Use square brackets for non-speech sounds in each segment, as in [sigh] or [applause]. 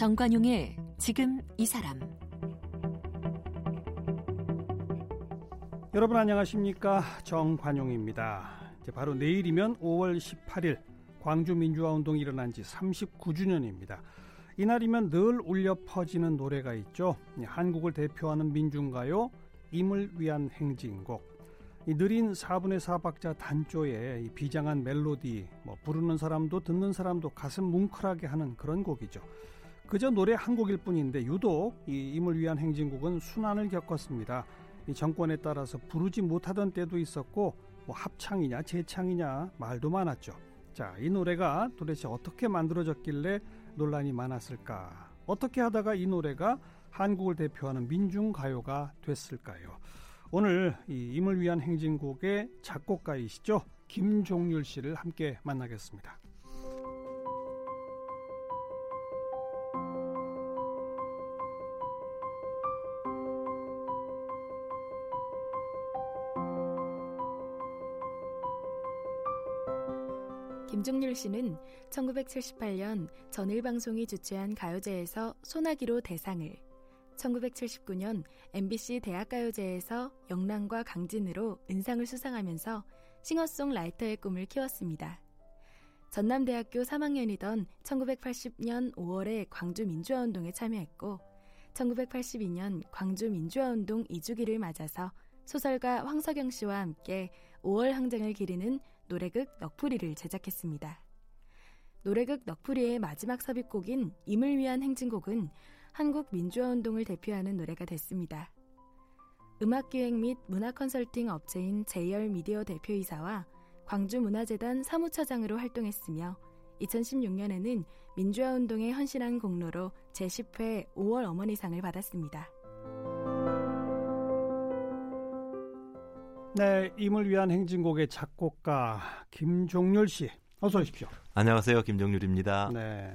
정관용의 지금 이 사람 여러분 안녕하십니까 정관용입니다. 이제 바로 내일이면 5월 18일 광주 민주화 운동이 일어난 지 39주년입니다. 이날이면 늘 울려 퍼지는 노래가 있죠. 한국을 대표하는 민중가요 임을 위한 행진곡. 이 느린 4분의 4박자 단조의 비장한 멜로디, 뭐 부르는 사람도 듣는 사람도 가슴 뭉클하게 하는 그런 곡이죠. 그저 노래 한 곡일 뿐인데 유독 이 임을 위한 행진곡은 순환을 겪었습니다. 이 정권에 따라서 부르지 못하던 때도 있었고 뭐 합창이냐 재창이냐 말도 많았죠. 자, 이 노래가 도대체 어떻게 만들어졌길래 논란이 많았을까? 어떻게 하다가 이 노래가 한국을 대표하는 민중 가요가 됐을까요? 오늘 이 임을 위한 행진곡의 작곡가이시죠. 김종률 씨를 함께 만나겠습니다. 김종률 씨는 1978년 전일방송이 주최한 가요제에서 소나기로 대상을, 1979년 MBC 대학가요제에서 영랑과 강진으로 은상을 수상하면서 싱어송라이터의 꿈을 키웠습니다. 전남대학교 3학년이던 1980년 5월에 광주 민주화운동에 참여했고 1982년 광주 민주화운동 2주기를 맞아서 소설가 황석영 씨와 함께 5월 항쟁을 기리는 노래극 넋풀이를 제작했습니다. 노래극 넋풀이의 마지막 삽입곡인 임을 위한 행진곡은 한국 민주화운동을 대표하는 노래가 됐습니다. 음악기획 및 문화 컨설팅 업체인 제이얼 미디어 대표이사와 광주문화재단 사무처장으로 활동했으며 2016년에는 민주화운동에 헌신한 공로로 제10회 5월 어머니상을 받았습니다. 네, 임을 위한 행진곡의 작곡가 김종률 씨, 어서 오십시오. 안녕하세요, 김종률입니다. 네,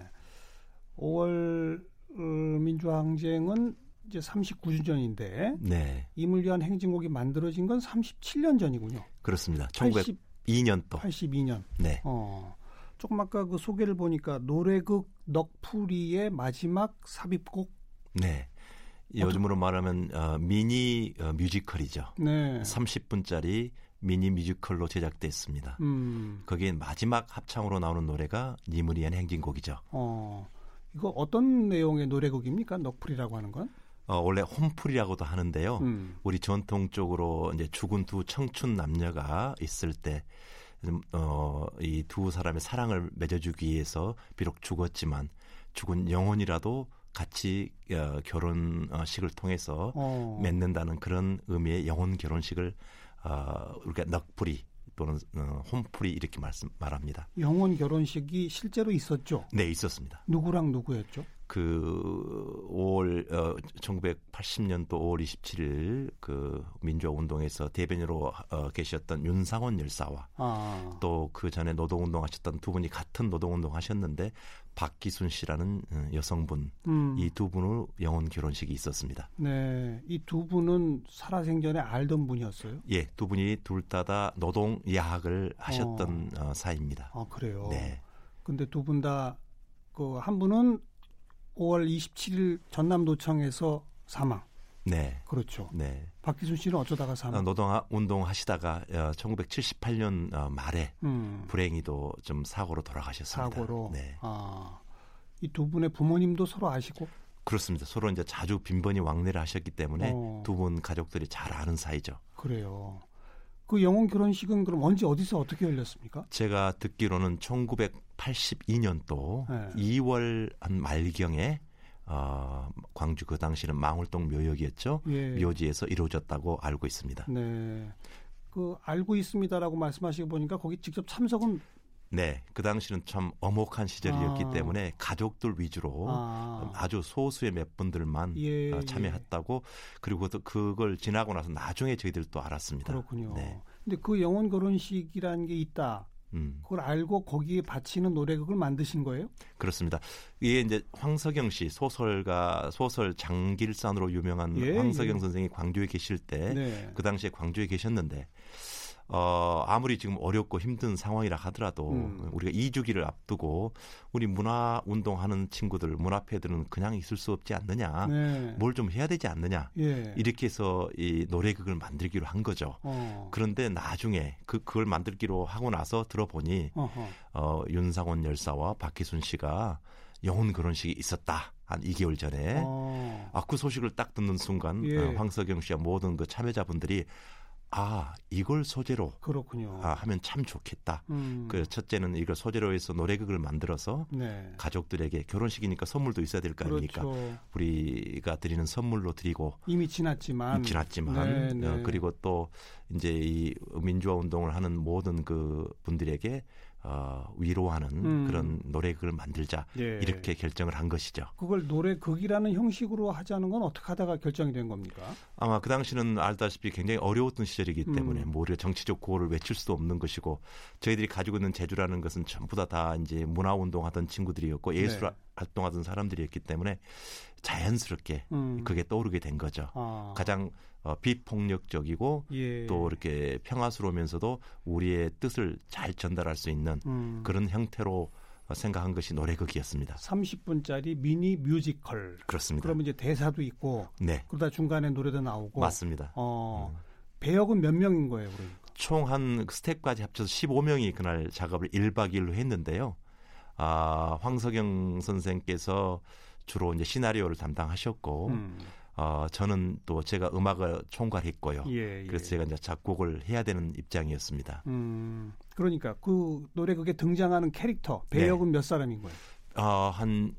5월 어, 민주화 항쟁은 이제 39주년인데, 네. 임을 위한 행진곡이 만들어진 건 37년 전이군요. 그렇습니다. 1902년 또. 82년. 네. 어, 조금 아까 그 소개를 보니까 노래극 넋풀이의 마지막 삽입곡. 네. 요즘으로 말하면 어, 미니 어, 뮤지컬이죠. 네. 30분짜리 미니 뮤지컬로 제작됐습니다. 음. 거기에 마지막 합창으로 나오는 노래가 니무리안 행진곡이죠. 어, 이거 어떤 내용의 노래곡입니까? 넋풀이라고 하는 건? 어, 원래 홈풀이라고도 하는데요. 음. 우리 전통적으로 이제 죽은 두 청춘 남녀가 있을 때, 어, 이 두 사람의 사랑을 맺어주기 위해서 비록 죽었지만 죽은 영혼이라도 같이 어, 결혼식을 통해서 어. 맺는다는 그런 의미의 영혼 결혼식을 어, 우리가 넋풀이 또는 어, 홈풀이 이렇게 말씀 말합니다. 영혼 결혼식이 실제로 있었죠? 네, 있었습니다. 누구랑 누구였죠? 그 5월 어 1980년도 5월 27일 그 민주화 운동에서 대변인으로 어, 계셨던 윤상원 열사와 아. 또그 전에 노동 운동 하셨던 두 분이 같은 노동 운동 하셨는데 박기순 씨라는 어, 여성분 음. 이두 분의 영혼 결혼식이 있었습니다. 네, 이 두 분은 살아생전에 알던 분이었어요? 예, 두 분이 둘 다 다 노동 야학을 하셨던 어. 어, 사이입니다. 아 그래요? 네. 근데 두 분 다 그 한 분은 5월 27일 전남도청에서 사망. 네. 그렇죠. 네. 박기순 씨는 어쩌다가 사망? 어, 노동 운동 하시다가 1978년 어, 말에 음. 불행히도 좀 사고로 돌아가셨습니다. 사고로. 네. 아. 이 두 분의 부모님도 서로 아시고? 그렇습니다. 서로 이제 자주 빈번히 왕래를 하셨기 때문에 어. 두분 가족들이 잘 아는 사이죠. 그래요. 그 영혼 결혼식은 그럼 언제 어디서 어떻게 열렸습니까? 제가 듣기로는 1982년도 네. 2월 한 말경에 어, 광주 그 당시는 망월동 묘역이었죠. 예. 묘지에서 이루어졌다고 알고 있습니다. 네. 그 알고 있습니다라고 말씀하시고 보니까 거기 직접 참석은 네, 그 당시는 참 엄혹한 시절이었기 아. 때문에 가족들 위주로 아. 주 소수의 몇 분들만 예, 어, 참여했다고 예. 그리고 또 그걸 지나고 나서 나중에 저희들도 알았습니다. 그렇군요. 네. 근데 그 영혼 결혼식이라는 게 있다. 음. 그걸 알고 거기에 바치는 노래극을 만드신 거예요? 그렇습니다. 이게 이제 황석영 씨 소설가 소설 장길산으로 유명한 예, 황석영 예. 선생이 광주에 계실 때그 네. 그 당시에 광주에 계셨는데 어, 아무리 지금 어렵고 힘든 상황이라 하더라도 음. 우리가 이주기를 앞두고 우리 문화 운동하는 친구들, 문화패들은 그냥 있을 수 없지 않느냐. 네. 뭘좀 해야 되지 않느냐. 예. 이렇게 해서 이 노래극을 만들기로 한 거죠. 어. 그런데 나중에 그, 그걸 만들기로 하고 나서 들어보니 어허. 어, 윤상원 열사와 박희순 씨가 영혼 결혼식이 있었다. 한 2개월 전에. 어. 아, 그 소식을 딱 듣는 순간 예. 어, 황석영 씨와 모든 그 참여자분들이 아 이걸 소재로 그렇군요. 아, 하면 참 좋겠다. 음. 그 첫째는 이걸 소재로 해서 노래극을 만들어서 네. 가족들에게 결혼식이니까 선물도 있어야 될 거 아닙니까? 그렇죠. 우리가 드리는 선물로 드리고 이미 지났지만 지났지만 네, 어, 네. 그리고 또 이제 이 민주화 운동을 하는 모든 그 분들에게 어, 위로하는 음. 그런 노래극을 만들자 예. 이렇게 결정을 한 것이죠. 그걸 노래극이라는 형식으로 하자는 건 어떻게 하다가 결정이 된 겁니까? 아마 그 당시는 알다시피 굉장히 어려웠던 시절이기 음. 때문에 음. 뭐 우리가 정치적 구호를 외칠 수도 없는 것이고 저희들이 가지고 있는 재주라는 것은 전부 다 다 이제 문화 운동 하던 친구들이었고 예술 네. 활동하던 사람들이었기 때문에 자연스럽게 음. 그게 떠오르게 된 거죠. 아. 가장 어, 비폭력적이고 예. 또 이렇게 평화스러우면서도 우리의 뜻을 잘 전달할 수 있는 음. 그런 형태로 생각한 것이 노래극이었습니다. 30분짜리 미니 뮤지컬. 그렇습니다. 그러면 이제 대사도 있고 네. 그러다 중간에 노래도 나오고 맞습니다. 어, 음. 배역은 몇 명인 거예요, 그러니까? 총한 스텝까지 합쳐서 15명이 그날 작업을 1박 2일로 했는데요. 아, 황석영 선생께서 주로 이제 시나리오를 담당하셨고 음. 어, 저는 또 제가 음악을 총괄했고요. 예, 예. 그래서 제가 이제 작곡을 해야 되는 입장이었습니다. 음, 그러니까 그 노래극에 등장하는 캐릭터 배역은 네. 몇 사람인 거예요? 어, 한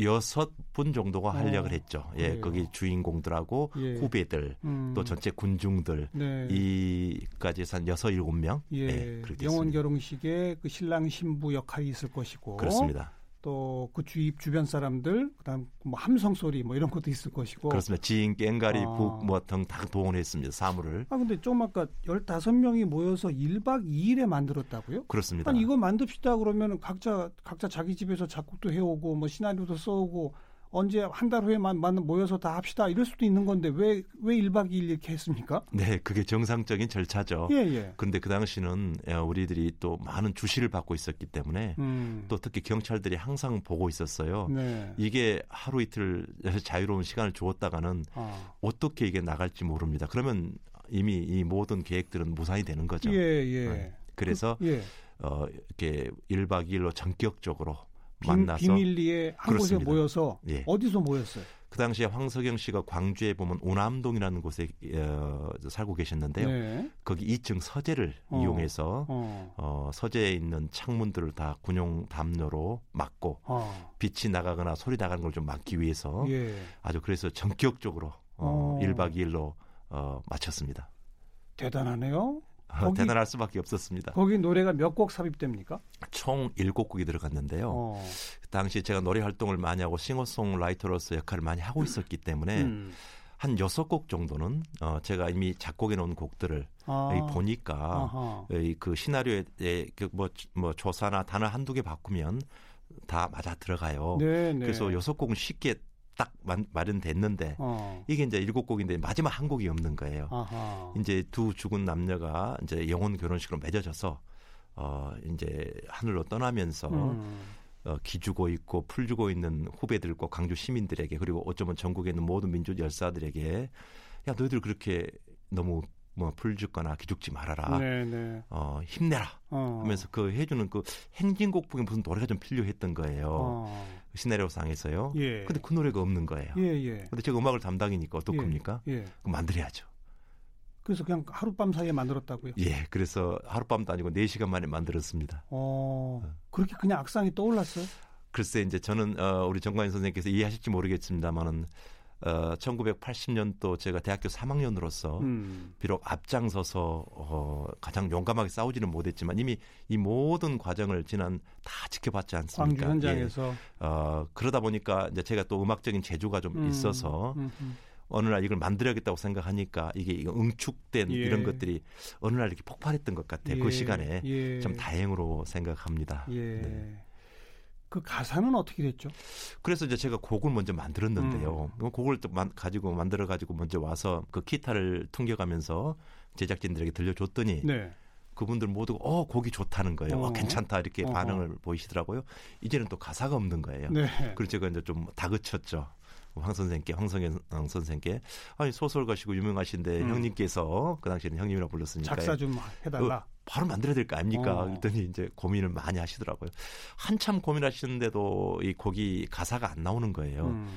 여섯 분 정도가 어, 활약을 했죠. 예, 그래요. 거기 주인공들하고 예. 후배들 음. 또 전체 군중들 네. 이까지 한 여섯 일곱 명. 예, 예 영원 결혼식에 그 신랑 신부 역할이 있을 것이고. 그렇습니다. 또 그 주입 주변 사람들 그다음 뭐 함성 소리 뭐 이런 것도 있을 것이고 그렇습니다. 지인 깽가리 아. 북뭐 등다 동원했습니다. 사물을. 아 근데 좀 아까 15명이 모여서 1박 2일에 만들었다고요? 그렇습니다. 아니 이거 만듭시다 그러면 각자 각자 자기 집에서 작곡도 해 오고 뭐 시나리오도 써 오고 언제 한 달 후에만 만 모여서 다 합시다 이럴 수도 있는 건데 왜 왜 1박 2일 이렇게 했습니까? 네, 그게 정상적인 절차죠. 예, 예. 그런데 그 당시는 우리들이 또 많은 주시를 받고 있었기 때문에 음. 또 특히 경찰들이 항상 보고 있었어요. 네. 이게 하루 이틀 자유로운 시간을 주었다가는 아. 어떻게 이게 나갈지 모릅니다. 그러면 이미 이 모든 계획들은 무산이 되는 거죠. 예, 예. 네. 그래서 그, 예. 어, 이렇게 1박 2일로 전격적으로 만나서 비밀리에 한 그렇습니다. 곳에 모여서 예. 어디서 모였어요? 그 당시에 황석영 씨가 광주에 보면 오남동이라는 곳에 어, 살고 계셨는데요. 네. 거기 2층 서재를 어. 이용해서 어. 어. 서재에 있는 창문들을 다 군용 담요로 막고 어. 빛이 나가거나 소리 나가는 걸 좀 막기 위해서 예. 아주 그래서 전격적으로 어, 1박 어. 2일로 어, 마쳤습니다. 대단하네요. 거기, 대단할 수밖에 없었습니다. 거기 노래가 몇 곡 삽입됩니까? 총 7곡이 들어갔는데요. 어. 당시 제가 노래 활동을 많이 하고 싱어송라이터로서 역할을 많이 하고 있었기 때문에 음. 한 여섯 곡 정도는 어 제가 이미 작곡해 놓은 곡들을 아. 보니까 그 시나리오에 그뭐 뭐 조사나 단어 한두 개 바꾸면 다 맞아 들어가요. 네, 네. 그래서 여섯 곡은 쉽게 딱 마련됐는데 어. 이게 이제 일곱 곡인데 마지막 한 곡이 없는 거예요. 아하. 이제 두 죽은 남녀가 이제 영혼 결혼식으로 맺어져서 어 이제 하늘로 떠나면서 음. 어, 기주고 있고 풀주고 있는 후배들과 광주 시민들에게 그리고 어쩌면 전국에 있는 모든 민주 열사들에게 야 너희들 그렇게 너무 뭐 풀죽거나 기죽지 말아라. 네네. 네. 어, 힘내라. 어. 하면서 그 해주는 그 행진곡 북에 무슨 노래가 좀 필요했던 거예요. 어. 그 시나리오 상에서요. 예. 근데 그 노래가 없는 거예요. 예, 예. 근데 제가 음악을 담당이니까 어떡합니까? 예. 예. 그럼 만들어야죠. 그래서 그냥 하룻밤 사이에 만들었다고요? 예, 그래서 하룻밤도 아니고 4시간 만에 만들었습니다. 어, 어. 그렇게 그냥 악상이 떠올랐어요? 글쎄, 이제 저는, 어, 우리 정관인 선생님께서 이해하실지 모르겠습니다만은, 어, 1980년도 제가 대학교 3학년으로서 음. 비록 앞장서서 어, 가장 용감하게 싸우지는 못했지만 이미 이 모든 과정을 지난 다 지켜봤지 않습니까? 광주 현장에서 예. 어, 그러다 보니까 이제 제가 또 음악적인 재주가 좀 음. 있어서 음. 어느 날 이걸 만들어야겠다고 생각하니까 이게 응축된 예. 이런 것들이 어느 날 이렇게 폭발했던 것 같아요. 그 예. 그 시간에 예. 좀 다행으로 생각합니다. 예. 네. 그 가사는 어떻게 됐죠? 그래서 이제 제가 곡을 먼저 만들었는데요. 음. 곡을 또 가지고 만들어 가지고 먼저 와서 그 기타를 퉁겨가면서 제작진들에게 들려줬더니 네. 그분들 모두 어 곡이 좋다는 거예요. 어, 어 괜찮다 이렇게 어 반응을 보이시더라고요. 이제는 또 가사가 없는 거예요. 네. 그래서 제가 이제 좀 다그쳤죠. 황 선생께 황성현 선생께 아니 소설가시고 유명하신데 음. 형님께서 그 당시에는 형님이라고 불렀으니까 작사 좀 해달라. 어, 바로 만들어야 될 거 아닙니까? 어. 그랬더니 이제 고민을 많이 하시더라고요. 한참 고민하시는데도 이 곡이 가사가 안 나오는 거예요. 음.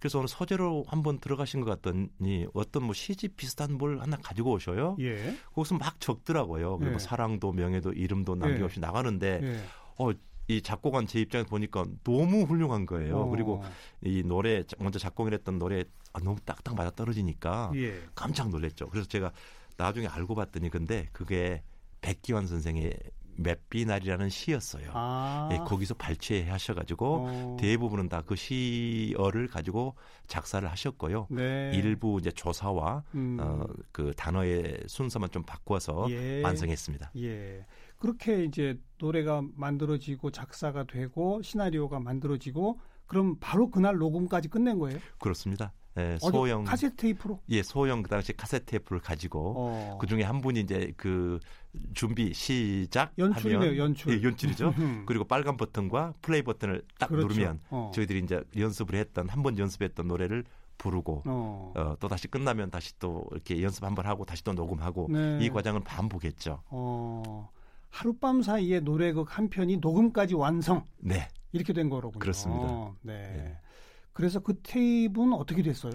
그래서 오늘 서재로 한번 들어가신 것 같더니 어떤 뭐 시집 비슷한 뭘 하나 가지고 오셔요. 예. 거기서 막 적더라고요. 그리고 예. 사랑도 명예도 이름도 남김없이 예. 나가는데 예. 어. 이 작곡한 제 입장에서 보니까 너무 훌륭한 거예요. 어. 그리고 이 노래 먼저 작곡을 했던 노래 아, 너무 딱딱 맞아 떨어지니까 예. 깜짝 놀랐죠. 그래서 제가 나중에 알고 봤더니 근데 그게 백기환 선생의 맷비날이라는 시였어요. 아. 예, 거기서 발췌하셔가지고 어. 대부분은 다 그 시어를 가지고 작사를 하셨고요. 네. 일부 이제 조사와 음. 어, 그 단어의 순서만 좀 바꿔서 예. 완성했습니다. 예. 그렇게 이제 노래가 만들어지고 작사가 되고 시나리오가 만들어지고 그럼 바로 그날 녹음까지 끝낸 거예요? 그렇습니다. 예, 소형 카세트 테이프로 예 소형 그 당시 카세트 테이프를 가지고 어. 그 중에 한 분이 이제 그 준비 시작 연출이네요 연출 예, 연출이죠 [laughs] 그리고 빨간 버튼과 플레이 버튼을 딱 그렇죠. 누르면 어. 저희들이 이제 연습을 했던 한 번 연습했던 노래를 부르고 어. 어. 또 다시 끝나면 다시 또 이렇게 연습 한 번 하고 다시 또 녹음하고 네. 이 과정을 반복했죠. 어. 하룻밤 사이에 노래곡 한 편이 녹음까지 완성. 네. 이렇게 된 거로군요. 그렇습니다. 네. 네. 그래서 그 테이프는 어떻게 됐어요?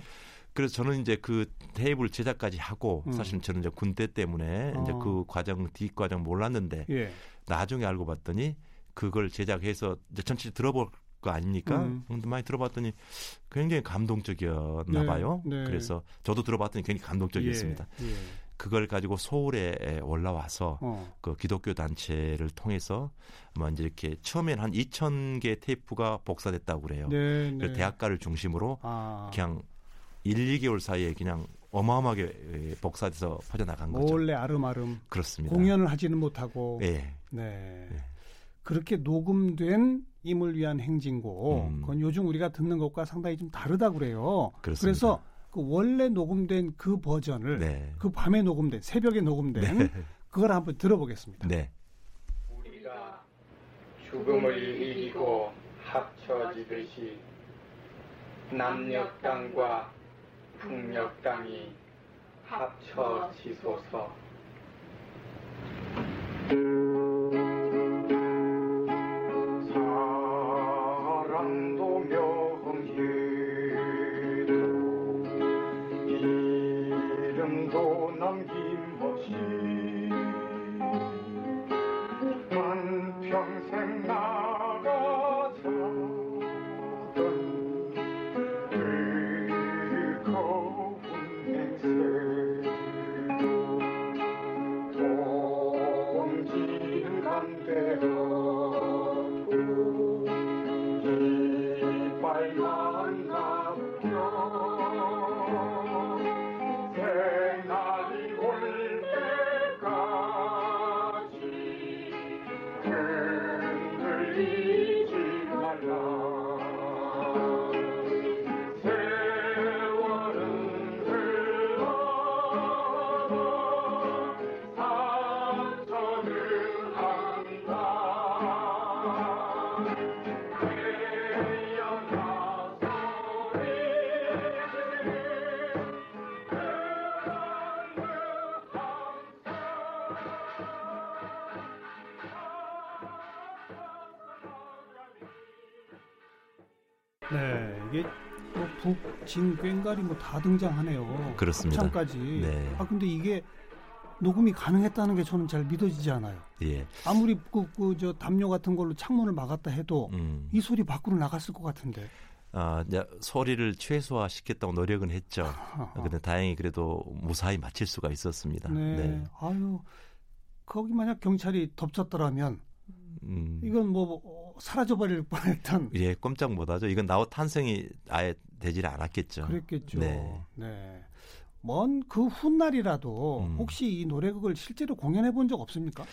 그래서 저는 이제 그 테이블 제작까지 하고 음. 사실 저는 이제 군대 때문에 어. 이제 그 과정 뒷 과정 몰랐는데 예. 나중에 알고 봤더니 그걸 제작해서 이제 전체 들어볼 거 아닙니까? 음. 많이 들어봤더니 굉장히 감동적이었나 네. 봐요. 네. 그래서 저도 들어봤더니 굉장히 감동적이었습니다. 예. 예. 그걸 가지고 서울에 올라와서 어. 그 기독교 단체를 통해서 뭐 이제 이렇게 처음엔 한 2천 개 테이프가 복사됐다고 그래요. 네, 네. 대학가를 중심으로 아. 그냥 1, 2개월 사이에 그냥 어마어마하게 복사돼서 퍼져나간 거죠. 원래 아름아름. 그렇습니다. 공연을 하지는 못하고. 네. 네. 네. 그렇게 녹음된 임을 위한 행진곡. 음. 그건 요즘 우리가 듣는 것과 상당히 좀 다르다고 그래요. 그렇습니다. 그래서 그 원래 녹음된 그 버전을 네. 그 밤에 녹음된 새벽에 녹음된 네. 그걸 한번 들어보겠습니다. 네. 우리가 죽음을 이기고 합쳐지듯이 남녘 땅과 북녘 땅이 합쳐지소서. 진, 꽹가리 뭐 다 등장하네요. 그렇습니다. 합창까지. 네. 아 근데 이게 녹음이 가능했다는 게 저는 잘 믿어지지 않아요. 예. 아무리 그, 그, 저 담요 같은 걸로 창문을 막았다 해도 음. 이 소리 밖으로 나갔을 것 같은데. 아, 이제 소리를 최소화시켰다고 노력은 했죠. 근데 다행히 그래도 무사히 마칠 수가 있었습니다. 네. 네. 아유, 거기 만약 경찰이 덮쳤더라면 음. 이건 뭐 사라져버릴 뻔했던. 예, 꼼짝 못하죠. 이건 나우 탄생이 아예 되질 않았겠죠. 그랬겠죠. 네. 네. 먼 그 훗날이라도 음. 혹시 이 노래극을 실제로 공연해 본 적 없습니까?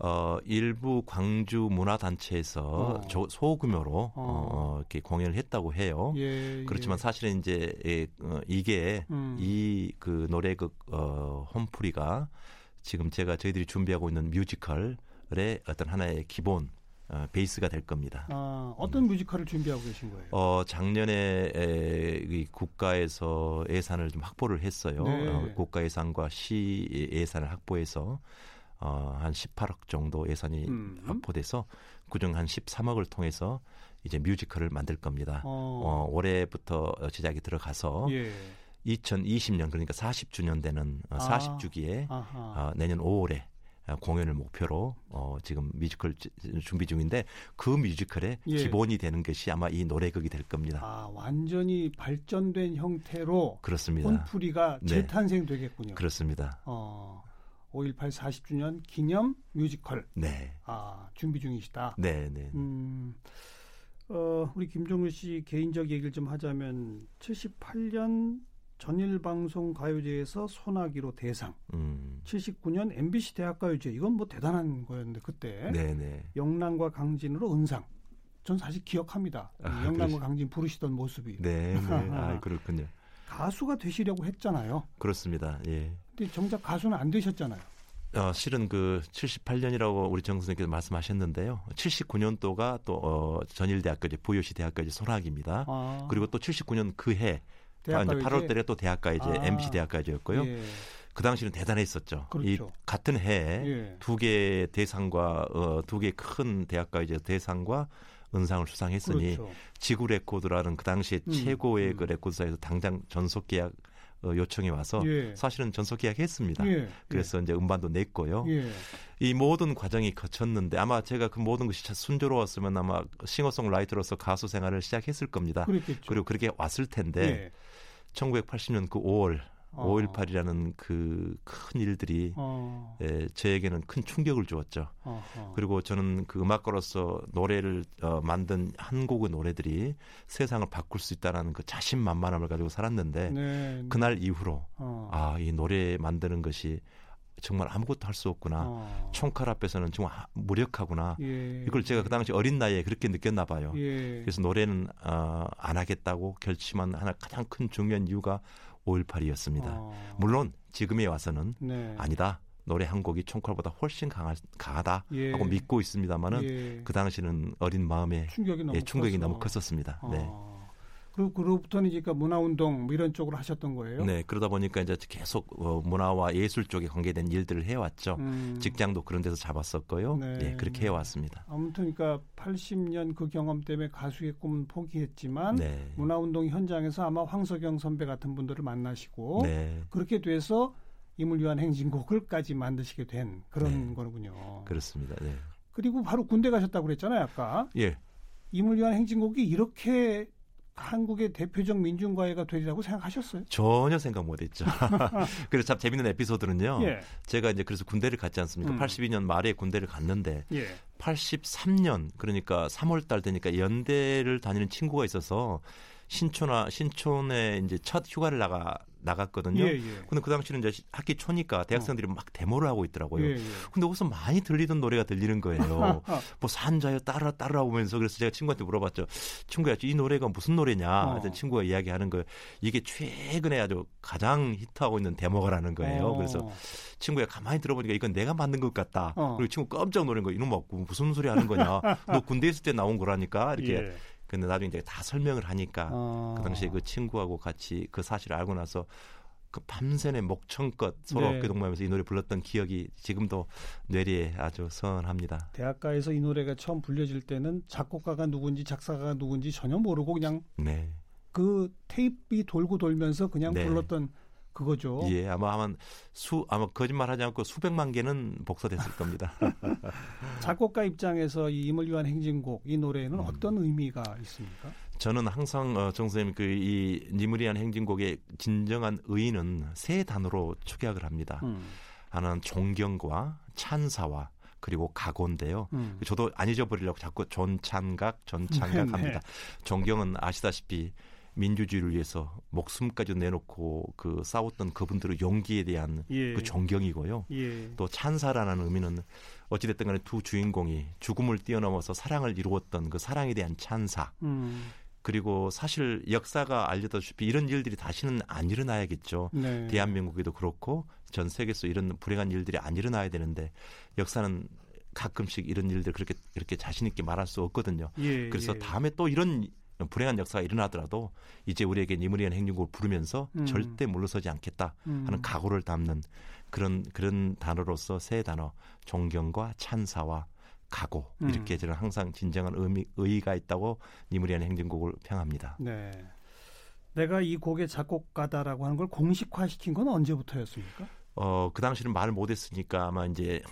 어, 일부 광주 문화단체에서 어. 소규모로 어. 어. 이렇게 공연을 했다고 해요. 예, 그렇지만 예. 사실은 이제 예, 어, 이게 음. 이그 노래극 어, 홈프리가 지금 제가 저희들이 준비하고 있는 뮤지컬의 어떤 하나의 기본 어, 베이스가 될 겁니다. 아, 어떤 음. 뮤지컬을 준비하고 계신 거예요? 어, 작년에 에, 이 국가에서 예산을 좀 확보를 했어요. 네. 어, 국가 예산과 시 예산을 확보해서 어, 한 18억 정도 예산이 음. 확보돼서 그중 한 13억을 통해서 이제 뮤지컬을 만들 겁니다. 어. 어 올해부터 제작이 들어가서 예. 2020년 그러니까 40주년 되는 어, 40주기에 어, 내년 5월에 어, 공연을 목표로 어, 지금 뮤지컬 준비 중인데 그 뮤지컬의 예. 기본이 되는 것이 아마 이 노래극이 될 겁니다. 아 완전히 발전된 형태로 그렇습니다. 혼풀이가 네. 재탄생되겠군요. 그렇습니다. 어, 5.18 40주년 기념 뮤지컬. 네. 아, 준비 중이시다. 네, 네. 음, 어, 우리 김종우 씨 개인적 얘기를 좀 하자면 78년 전일 방송 가요제에서 소나기로 대상. 음. 79년 MBC 대학가요제 이건 뭐 대단한 거였는데 그때 네네. 네. 영남과 강진으로 은상. 전 사실 기억합니다. 아, 영남과 그러시... 강진 부르시던 모습이. 네, 네. 아, [laughs] 그렇군요. 가수가 되시려고 했잖아요. 그렇습니다. 예. 근데 정작 가수는 안 되셨잖아요. 어, 실은 그 78년이라고 우리 정 선생님께서 말씀하셨는데요. 79년도가 또 어, 전일대학교제 부여시 대학교제 소락입니다. 아. 그리고 또 79년 그해 아, 이제 8월 달에 또 대학가 이제 아. MBC 대학가이제였고요. 예. 그 당시는 대단했었죠. 그렇죠. 이 같은 해에 예. 두개 대상과 어, 두개큰 대학가 이제 대상과 은상을 수상했으니 그렇죠. 지구 레코드라는 그 당시에 음. 최고의 음. 그 레코드사에서 당장 전속 계약 어, 요청이 와서 예. 사실은 전속 계약했습니다. 예. 그래서 예. 이제 음반도 냈고요. 예. 이 모든 과정이 거쳤는데 아마 제가 그 모든 것이 순조로웠으면 아마 싱어송라이터로서 가수 생활을 시작했을 겁니다. 그랬겠죠. 그리고 그렇게 왔을 텐데 1980년 예. 그 5월 어. 5.18이라는 그 큰 일들이 어. 예, 저에게는 큰 충격을 주었죠. 어허. 그리고 저는 그 음악가로서 노래를 어, 만든 한 곡의 노래들이 세상을 바꿀 수 있다는 그 자신만만함을 가지고 살았는데 네, 네. 그날 이후로 어. 아, 이 노래 만드는 것이 정말 아무것도 할 수 없구나. 어. 총칼 앞에서는 정말 무력하구나. 예. 이걸 제가 그 당시 어린 나이에 그렇게 느꼈나 봐요. 예. 그래서 노래는 어, 안 하겠다고 결심한 하나 가장 큰 중요한 이유가 5.18이었습니다. 어. 물론 지금에 와서는 네. 아니다. 노래 한 곡이 총칼보다 훨씬 강하, 강하다 예. 하고 믿고 있습니다만은 예. 그 당시는 어린 마음에 충격이 너무, 예, 충격이 너무 컸었습니다. 어. 네. 그리고 그로부터는 이제 문화운동 뭐 이런 쪽으로 하셨던 거예요? 네, 그러다 보니까 이제 계속 어, 문화와 예술 쪽에 관계된 일들을 해왔죠. 음. 직장도 그런 데서 잡았었고요. 네, 네 그렇게 해왔습니다. 아무튼 그러니까 80년 그 경험 때문에 가수의 꿈은 포기했지만 네. 문화운동 현장에서 아마 황석영 선배 같은 분들을 만나시고 네. 그렇게 돼서 임을 위한 행진곡을까지 만드시게 된 그런 네. 거군요. 그렇습니다. 네. 그리고 바로 군대 가셨다고 그랬잖아요, 아까. 예. 임을 위한 행진곡이 이렇게 한국의 대표적 민중가요가 되리라고 생각하셨어요? 전혀 생각 못했죠. [laughs] 그래서 참 재밌는 에피소드는요. 예. 제가 이제 그래서 군대를 갔지 않습니까? 음. 82년 말에 군대를 갔는데 예. 83년 그러니까 3월달 되니까 연대를 다니는 친구가 있어서 신촌아 신촌에 이제 첫 휴가를 나가 나갔거든요. 예, 예. 근데 그 당시는 이제 학기 초니까 대학생들이 어. 막 데모를 하고 있더라고요. 예, 예. 근데 거기서 많이 들리던 노래가 들리는 거예요. [laughs] 뭐 산자요 따라 따라 오면서 그래서 제가 친구한테 물어봤죠. 친구야, 이 노래가 무슨 노래냐? 어. 하여튼 친구가 이야기하는 거 이게 최근에 아주 가장 히트하고 있는 데모가라는 거예요. 어. 그래서 친구가 가만히 들어보니까 이건 내가 만든 것 같다. 어. 그리고 친구 깜짝 놀란 거 이놈 먹고 무슨 소리 하는 거냐? 너 군대 있을 때 나온 거라니까 이렇게 예. 근데 나중에 이제 다 설명을 하니까 어. 그 당시에 그 친구하고 같이 그 사실을 알고 나서 그 밤새내 목청껏 서로 네. 어깨 동무하면서 이 노래 불렀던 기억이 지금도 뇌리에 아주 선합니다. 대학가에서 이 노래가 처음 불려질 때는 작곡가가 누군지 작사가가 누군지 전혀 모르고 그냥 네. 그 테이프가 돌고 돌면서 그냥 네. 불렀던 그거죠. 예, 아마 아마 수 아마 거짓말하지 않고 수백만 개는 복사됐을 겁니다. [laughs] 작곡가 입장에서 이 임을 위한 행진곡 이 노래에는 음. 어떤 의미가 있습니까? 저는 항상 어, 정 선생님 그이 님을 위한 행진곡의 진정한 의의는 세 단어로 축약을 합니다. 음. 하나는 존경과 찬사와 그리고 각오인데요. 음. 저도 안 잊어버리려고 자꾸 존찬각, [laughs] 존찬각 네, 네. 합니다. 존경은 아시다시피 민주주의를 위해서 목숨까지 내놓고 그 싸웠던 그분들의 용기에 대한 예. 그 존경이고요. 예. 또 찬사라는 의미는 어찌됐든 간에 두 주인공이 죽음을 뛰어넘어서 사랑을 이루었던 그 사랑에 대한 찬사. 음. 그리고 사실 역사가 알려다시피 이런 일들이 다시는 안 일어나야겠죠. 네. 대한민국에도 그렇고 전 세계에서 이런 불행한 일들이 안 일어나야 되는데 역사는 가끔씩 이런 일들 그렇게 그렇게 자신 있게 말할 수 없거든요. 예, 그래서 예. 다음에 또 이런 불행한 역사가 일어나더라도 이제 우리에게 니무리한 행진곡을 부르면서 음. 절대 물러서지 않겠다 하는 음. 각오를 담는 그런 그런 단어로서 세 단어 존경과 찬사와 각오 음. 이렇게 저는 항상 진정한 의미 의의가 있다고 니무리한 행진곡을 평합니다. 네. 내가 이 곡의 작곡가다라고 하는 걸 공식화시킨 건 언제부터였습니까? 어, 그 당시는 말을 못했으니까 아마 이제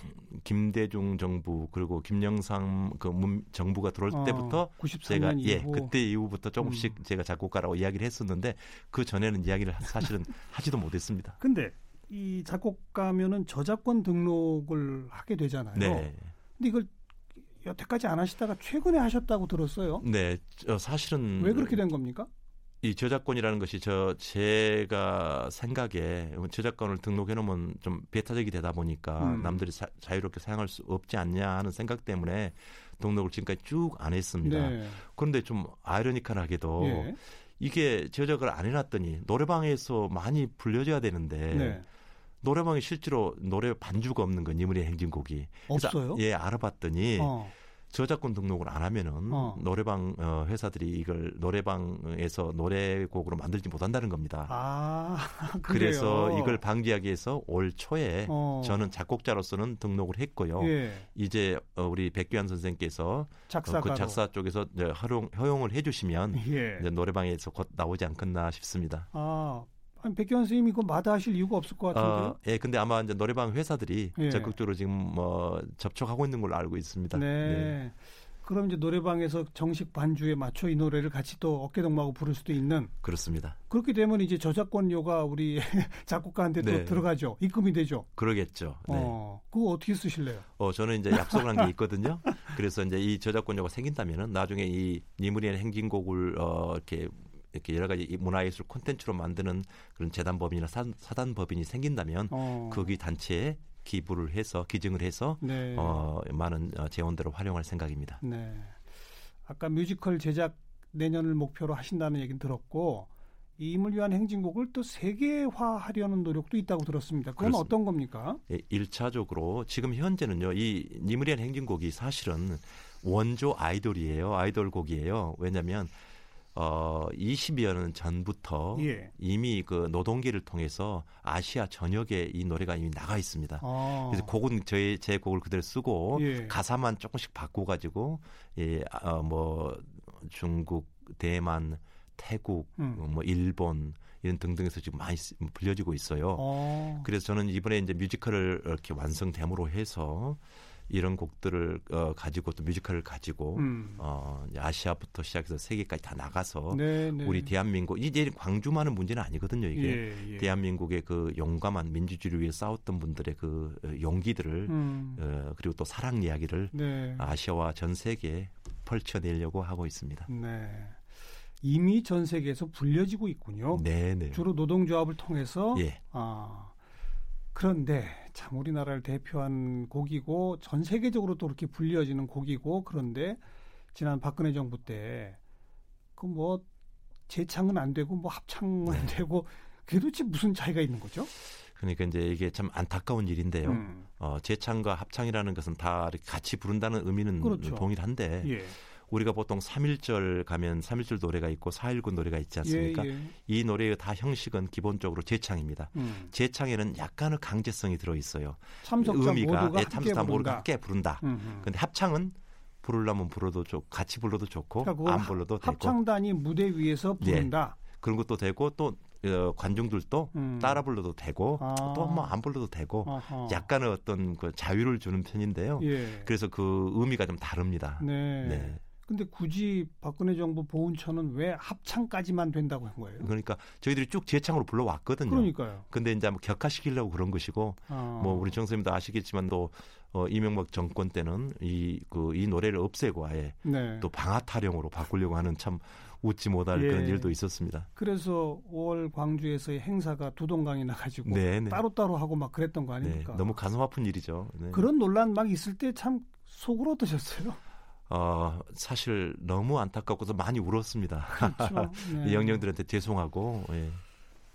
김대중 정부 그리고 김영삼 그 문, 정부가 들어올 어, 때부터 제가 이후. 예 그때 이후부터 조금씩 음. 제가 작곡가라고 이야기를 했었는데 그 전에는 이야기를 사실은 [laughs] 하지도 못했습니다. 근데 이 작곡가면은 저작권 등록을 하게 되잖아요. 네. 근데 이걸 여태까지 안 하시다가 최근에 하셨다고 들었어요. 네, 사실은 왜 그렇게 된 겁니까? 이 저작권이라는 것이 저 제가 생각에 저작권을 등록해 놓으면 좀 배타적이 되다 보니까 음. 남들이 사, 자유롭게 사용할 수 없지 않냐 하는 생각 때문에 등록을 지금까지 쭉 안 했습니다. 네. 그런데 좀 아이러니컬하게도 예. 이게 저작을 안 해놨더니 노래방에서 많이 불려져야 되는데 네. 노래방에 실제로 노래 반주가 없는 건 이문의 행진곡이 없어요? 예 알아봤더니. 어. 저작권 등록을 안 하면은 어. 노래방 어, 회사들이 이걸 노래방에서 노래곡으로 만들지 못한다는 겁니다. 아, [laughs] 그래서 이걸 방지하기 위해서 올 초에 어. 저는 작곡자로서는 등록을 했고요. 예. 이제 어, 우리 백규환 선생께서 어, 그 작사 쪽에서 허용, 허용을 해주시면 예. 노래방에서 곧 나오지 않겠나 싶습니다. 아, 아니, 백현 선생님이 이거 마다하실 이유가 없을 것 같은데요. 어, 예, 근데 아마 이제 노래방 회사들이 예. 적극적으로 지금 뭐 접촉하고 있는 걸로 알고 있습니다. 네. 네. 그럼 이제 노래방에서 정식 반주에 맞춰 이 노래를 같이 또 어깨동무하고 부를 수도 있는 그렇습니다. 그렇게 되면 이제 저작권료가 우리 [laughs] 작곡가한테 네. 또 들어가죠. 입금이 되죠. 그러겠죠. 네. 어, 그거 어떻게 쓰실래요? 어, 저는 이제 약속을 한 게 있거든요. [laughs] 그래서 이제 이 저작권료가 생긴다면은 나중에 이 니무리의 행진곡을 어, 이렇게 이렇게 여러 가지 문화예술 콘텐츠로 만드는 그런 재단법인이나 사, 단법인이 생긴다면 어. 거기 단체에 기부를 해서 기증을 해서 네. 어, 많은 어, 재원들을 활용할 생각입니다. 네. 아까 뮤지컬 제작 내년을 목표로 하신다는 얘기는 들었고 이 임을 위한 행진곡을 또 세계화하려는 노력도 있다고 들었습니다. 그건 그렇습니다. 어떤 겁니까? 예, 1차적으로 지금 현재는요. 이 님을 위한 행진곡이 사실은 원조 아이돌이에요. 아이돌 곡이에요. 왜냐하면 어 20여 년 전부터 예. 이미 그 노동계를 통해서 아시아 전역에 이 노래가 이미 나가 있습니다. 아. 그래서 곡은 저희 제 곡을 그대로 쓰고 예. 가사만 조금씩 바꿔 가지고 예, 어, 뭐 중국, 대만, 태국, 음. 뭐 일본 이런 등등에서 지금 많이 불려지고 있어요. 아. 그래서 저는 이번에 이제 뮤지컬을 이렇게 완성됨으로 해서 이런 곡들을 어, 가지고 또 뮤지컬을 가지고 음. 어, 아시아부터 시작해서 세계까지 다 나가서 네, 네. 우리 대한민국 이제 광주만은 문제는 아니거든요. 이게 예, 예. 대한민국의 그 용감한 민주주의를 위해 싸웠던 분들의 그 어, 용기들을 음. 어, 그리고 또 사랑 이야기를 네. 아시아와 전 세계에 펼쳐내려고 하고 있습니다. 네. 이미 전 세계에서 불려지고 있군요. 네, 네. 주로 노동조합을 통해서 예. 아, 그런데 참 우리나라를 대표한 곡이고 전 세계적으로 또 그렇게 불려지는 곡이고 그런데 지난 박근혜 정부 때 그 뭐 재창은 안 되고 뭐 합창은 안 네. 되고 그게 도대체 무슨 차이가 있는 거죠? 그러니까 이제 이게 참 안타까운 일인데요. 음. 어, 재창과 합창이라는 것은 다 이렇게 같이 부른다는 의미는 그렇죠. 동일한데 예. 우리가 보통 3일절 가면 3일절 노래가 있고 4.19 노래가 있지 않습니까? 예, 예. 이 노래의 다 형식은 기본적으로 재창입니다. 음. 재창에는 약간의 강제성이 들어 있어요. 의미가 예, 참석자 모두가 함께 부른다. 그런데 합창은 부르려면 불러도 좋고 같이 불러도 좋고 그러니까 안 불러도 되고 합창단이 무대 위에서 예. 부른다. 그런 것도 되고 또 어, 관중들도 음. 따라 불러도 되고 아. 또뭐 안 불러도 되고 아하. 약간의 어떤 그 자유를 주는 편인데요. 예. 그래서 그 의미가 좀 다릅니다. 네. 네. 근데 굳이 박근혜 정부 보훈처는 왜 합창까지만 된다고 한 거예요? 그러니까 저희들이 쭉 재창으로 불러왔거든요. 그러니까요. 근데 이제 뭐 격화시키려고 그런 것이고, 아. 뭐 우리 정 선생님도 아시겠지만 또 어, 이명박 정권 때는 이, 그, 이 노래를 없애고 아예 네. 또 방아 타령으로 바꾸려고 하는 참 웃지 못할 예. 그런 일도 있었습니다. 그래서 5월 광주에서의 행사가 두 동강이 나가지고 네, 네. 따로따로 하고 막 그랬던 거 아닙니까? 네, 너무 가슴 아픈 일이죠. 네. 그런 논란 막 있을 때 참 속으로 어떠셨어요? 어, 사실 너무 안타깝고서 많이 울었습니다. 그렇죠. [laughs] 네. 영령들한테 죄송하고. 예.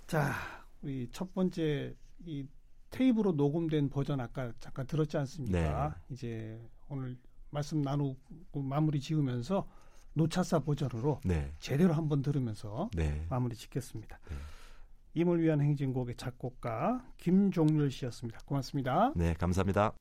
자, 우리 첫 번째 이 테이프로 녹음된 버전 아까 잠깐 들었지 않습니까? 네. 이제 오늘 말씀 나누고 마무리 지으면서 노차사 버전으로 네. 제대로 한번 들으면서 네. 마무리 짓겠습니다. 네. 임을 위한 행진곡의 작곡가 김종률 씨였습니다. 고맙습니다. 네, 감사합니다.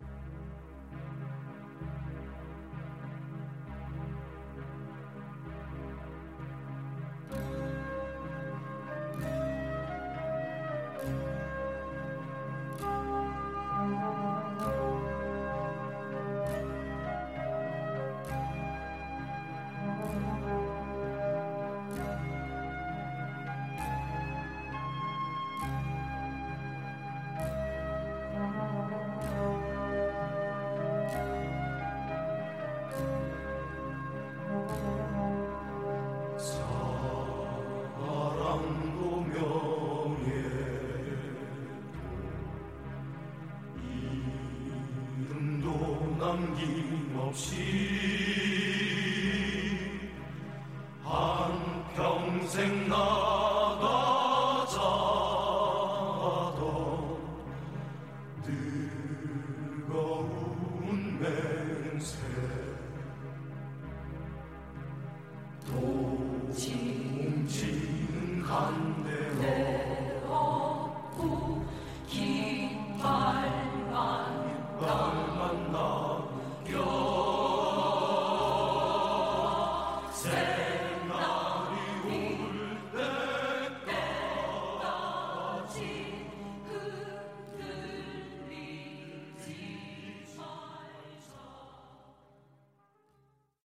남김없이 한 평생 나